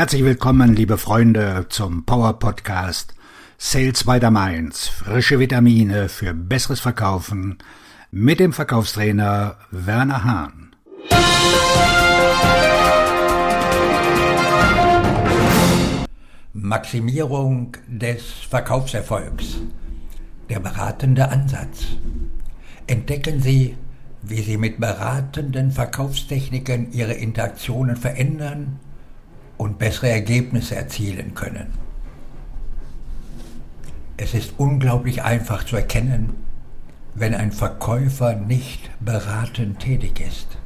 Herzlich willkommen, liebe Freunde, zum Power Podcast Sales by the Mainz. Frische Vitamine für besseres Verkaufen mit dem Verkaufstrainer Werner Hahn. Maximierung des Verkaufserfolgs. Der beratende Ansatz. Entdecken Sie, wie Sie mit beratenden Verkaufstechniken Ihre Interaktionen verändern und bessere Ergebnisse erzielen können. Es ist unglaublich einfach zu erkennen, wenn ein Verkäufer nicht beratend tätig ist.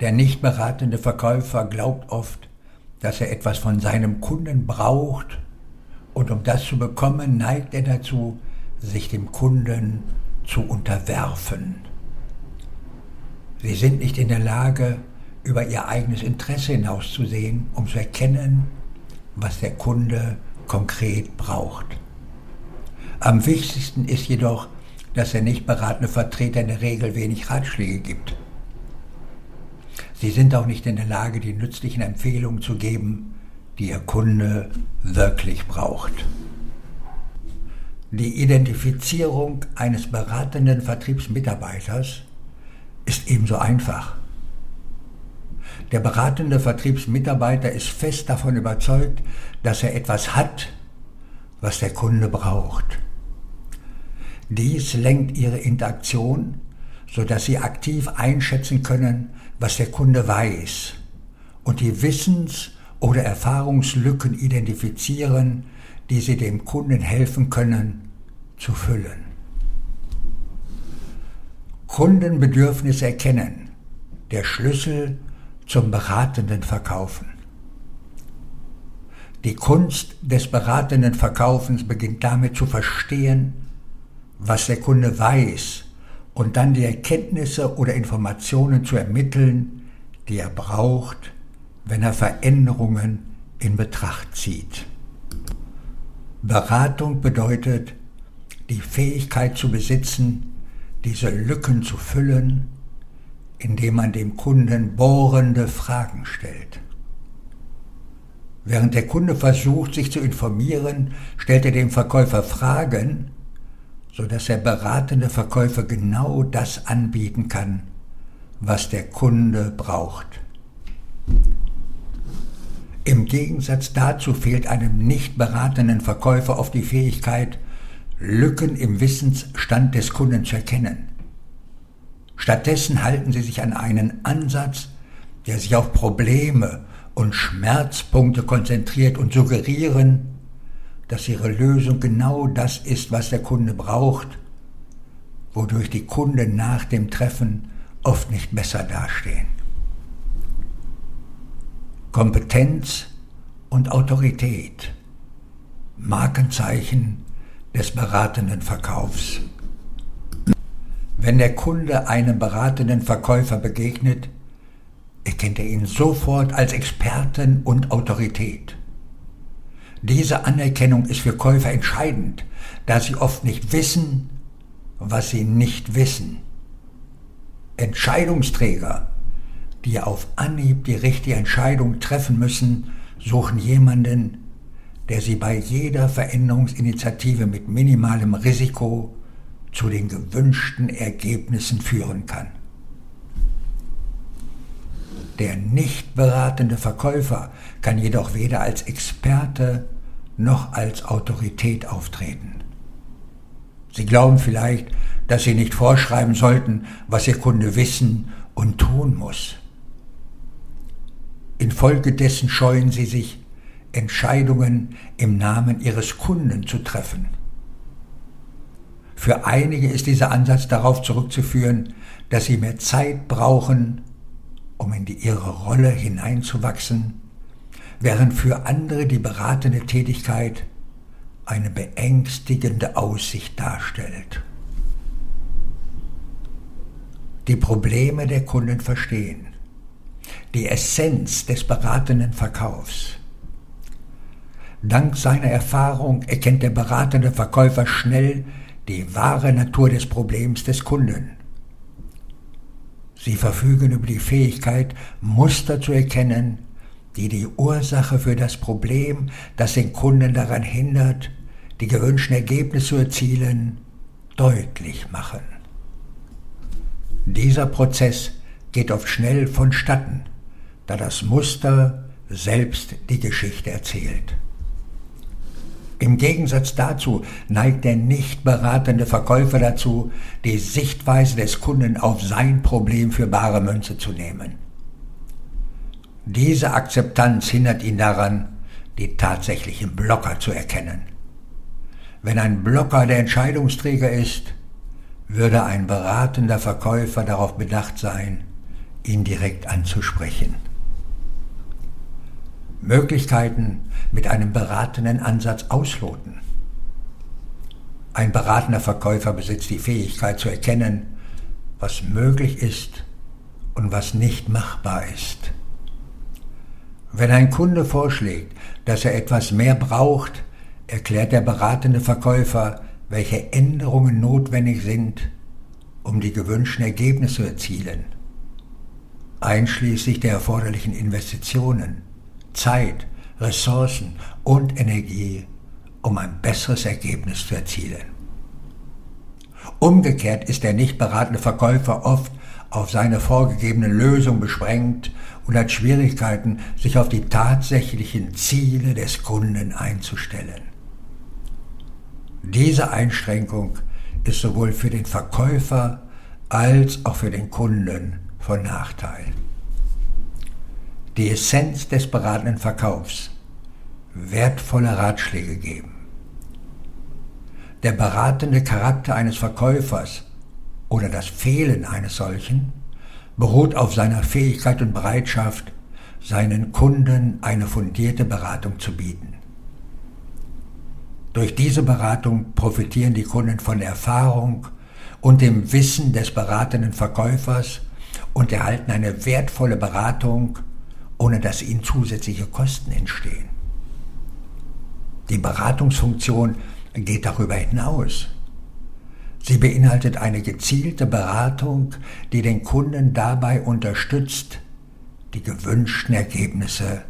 Der nicht beratende Verkäufer glaubt oft, dass er etwas von seinem Kunden braucht und um das zu bekommen, neigt er dazu, sich dem Kunden zu unterwerfen. Sie sind nicht in der Lage, über ihr eigenes Interesse hinauszusehen, um zu erkennen, was der Kunde konkret braucht. Am wichtigsten ist jedoch, dass der nicht beratende Vertreter in der Regel wenig Ratschläge gibt. Sie sind auch nicht in der Lage, die nützlichen Empfehlungen zu geben, die Ihr Kunde wirklich braucht. Die Identifizierung eines beratenden Vertriebsmitarbeiters ist ebenso einfach. Der beratende Vertriebsmitarbeiter ist fest davon überzeugt, dass er etwas hat, was der Kunde braucht. Dies lenkt ihre Interaktion, sodass sie aktiv einschätzen können, was der Kunde weiß und die Wissens- oder Erfahrungslücken identifizieren, die sie dem Kunden helfen können, zu füllen. Kundenbedürfnisse erkennen, der Schlüssel zum beratenden Verkaufen. Die Kunst des beratenden Verkaufens beginnt damit zu verstehen, was der Kunde weiß und dann die Erkenntnisse oder Informationen zu ermitteln, die er braucht, wenn er Veränderungen in Betracht zieht. Beratung bedeutet, die Fähigkeit zu besitzen, diese Lücken zu füllen indem man dem Kunden bohrende Fragen stellt. Während der Kunde versucht, sich zu informieren, stellt er dem Verkäufer Fragen, sodass der beratende Verkäufer genau das anbieten kann, was der Kunde braucht. Im Gegensatz dazu fehlt einem nicht beratenden Verkäufer oft die Fähigkeit, Lücken im Wissensstand des Kunden zu erkennen. Stattdessen halten sie sich an einen Ansatz, der sich auf Probleme und Schmerzpunkte konzentriert und suggerieren, dass ihre Lösung genau das ist, was der Kunde braucht, wodurch die Kunden nach dem Treffen oft nicht besser dastehen. Kompetenz und Autorität, Markenzeichen des beratenden Verkaufs. Wenn der Kunde einem beratenden Verkäufer begegnet, erkennt er ihn sofort als Experten und Autorität. Diese Anerkennung ist für Käufer entscheidend, da sie oft nicht wissen, was sie nicht wissen. Entscheidungsträger, die auf Anhieb die richtige Entscheidung treffen müssen, suchen jemanden, der sie bei jeder Veränderungsinitiative mit minimalem Risiko zu den gewünschten Ergebnissen führen kann. Der nicht beratende Verkäufer kann jedoch weder als Experte noch als Autorität auftreten. Sie glauben vielleicht, dass Sie nicht vorschreiben sollten, was Ihr Kunde wissen und tun muss. Infolgedessen scheuen Sie sich, Entscheidungen im Namen Ihres Kunden zu treffen. Für einige ist dieser Ansatz darauf zurückzuführen, dass sie mehr Zeit brauchen, um in die, ihre Rolle hineinzuwachsen, während für andere die beratende Tätigkeit eine beängstigende Aussicht darstellt. Die Probleme der Kunden verstehen, die Essenz des beratenden Verkaufs. Dank seiner Erfahrung erkennt der beratende Verkäufer schnell die wahre Natur des Problems des Kunden. Sie verfügen über die Fähigkeit, Muster zu erkennen, die die Ursache für das Problem, das den Kunden daran hindert, die gewünschten Ergebnisse zu erzielen, deutlich machen. Dieser Prozess geht oft schnell vonstatten, da das Muster selbst die Geschichte erzählt. Im Gegensatz dazu neigt der nicht beratende Verkäufer dazu, die Sichtweise des Kunden auf sein Problem für bare Münze zu nehmen. Diese Akzeptanz hindert ihn daran, die tatsächlichen Blocker zu erkennen. Wenn ein Blocker der Entscheidungsträger ist, würde ein beratender Verkäufer darauf bedacht sein, ihn direkt anzusprechen. Möglichkeiten mit einem beratenden Ansatz ausloten. Ein beratender Verkäufer besitzt die Fähigkeit zu erkennen, was möglich ist und was nicht machbar ist. Wenn ein Kunde vorschlägt, dass er etwas mehr braucht, erklärt der beratende Verkäufer, welche Änderungen notwendig sind, um die gewünschten Ergebnisse zu erzielen, einschließlich der erforderlichen Investitionen, Zeit, Ressourcen und Energie, um ein besseres Ergebnis zu erzielen. Umgekehrt ist der nicht beratende Verkäufer oft auf seine vorgegebene Lösung beschränkt und hat Schwierigkeiten, sich auf die tatsächlichen Ziele des Kunden einzustellen. Diese Einschränkung ist sowohl für den Verkäufer als auch für den Kunden von Nachteil. Die Essenz des beratenden Verkaufs. Wertvolle Ratschläge geben. Der beratende Charakter eines Verkäufers oder das Fehlen eines solchen beruht auf seiner Fähigkeit und Bereitschaft, seinen Kunden eine fundierte Beratung zu bieten. Durch diese Beratung profitieren die Kunden von Erfahrung und dem Wissen des beratenden Verkäufers und erhalten eine wertvolle Beratung, ohne dass ihnen zusätzliche Kosten entstehen. Die Beratungsfunktion geht darüber hinaus. Sie beinhaltet eine gezielte Beratung, die den Kunden dabei unterstützt, die gewünschten Ergebnisse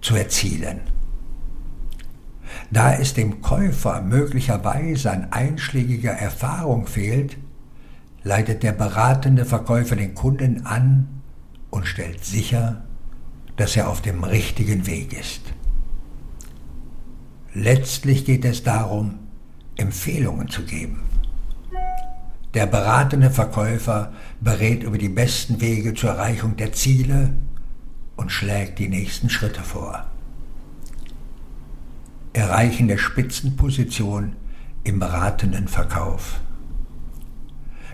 zu erzielen. Da es dem Käufer möglicherweise an einschlägiger Erfahrung fehlt, leitet der beratende Verkäufer den Kunden an und stellt sicher, dass er auf dem richtigen Weg ist. Letztlich geht es darum, Empfehlungen zu geben. Der beratende Verkäufer berät über die besten Wege zur Erreichung der Ziele und schlägt die nächsten Schritte vor. Erreichen der Spitzenposition im beratenden Verkauf.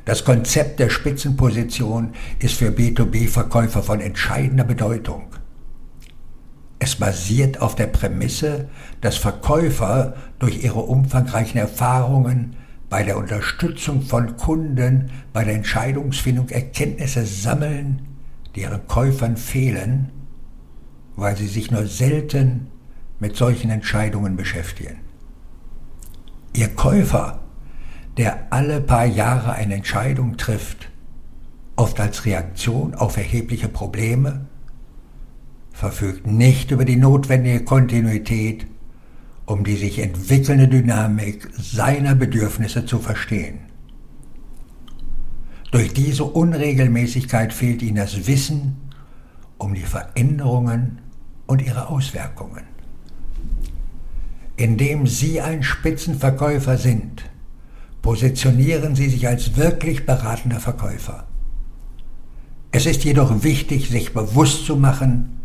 Das Konzept der Spitzenposition ist für B2B-Verkäufer von entscheidender Bedeutung. Es basiert auf der Prämisse, dass Verkäufer durch ihre umfangreichen Erfahrungen bei der Unterstützung von Kunden bei der Entscheidungsfindung Erkenntnisse sammeln, die ihren Käufern fehlen, weil sie sich nur selten mit solchen Entscheidungen beschäftigen. Ihr Käufer, der alle paar Jahre eine Entscheidung trifft, oft als Reaktion auf erhebliche Probleme, verfügt nicht über die notwendige Kontinuität, um die sich entwickelnde Dynamik seiner Bedürfnisse zu verstehen. Durch diese Unregelmäßigkeit fehlt ihnen das Wissen um die Veränderungen und ihre Auswirkungen. Indem Sie ein Spitzenverkäufer sind, positionieren Sie sich als wirklich beratender Verkäufer. Es ist jedoch wichtig, sich bewusst zu machen,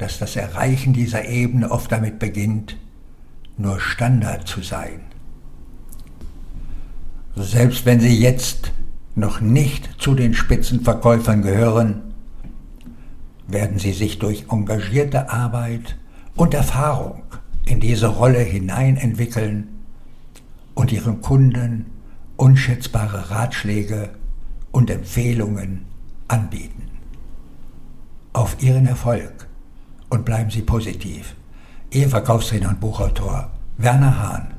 dass das Erreichen dieser Ebene oft damit beginnt, nur Standard zu sein. Selbst wenn Sie jetzt noch nicht zu den Spitzenverkäufern gehören, werden Sie sich durch engagierte Arbeit und Erfahrung in diese Rolle hinein entwickeln und ihren Kunden unschätzbare Ratschläge und Empfehlungen anbieten. Auf Ihren Erfolg und bleiben Sie positiv. Ihr Verkaufstrainer und Buchautor Werner Hahn.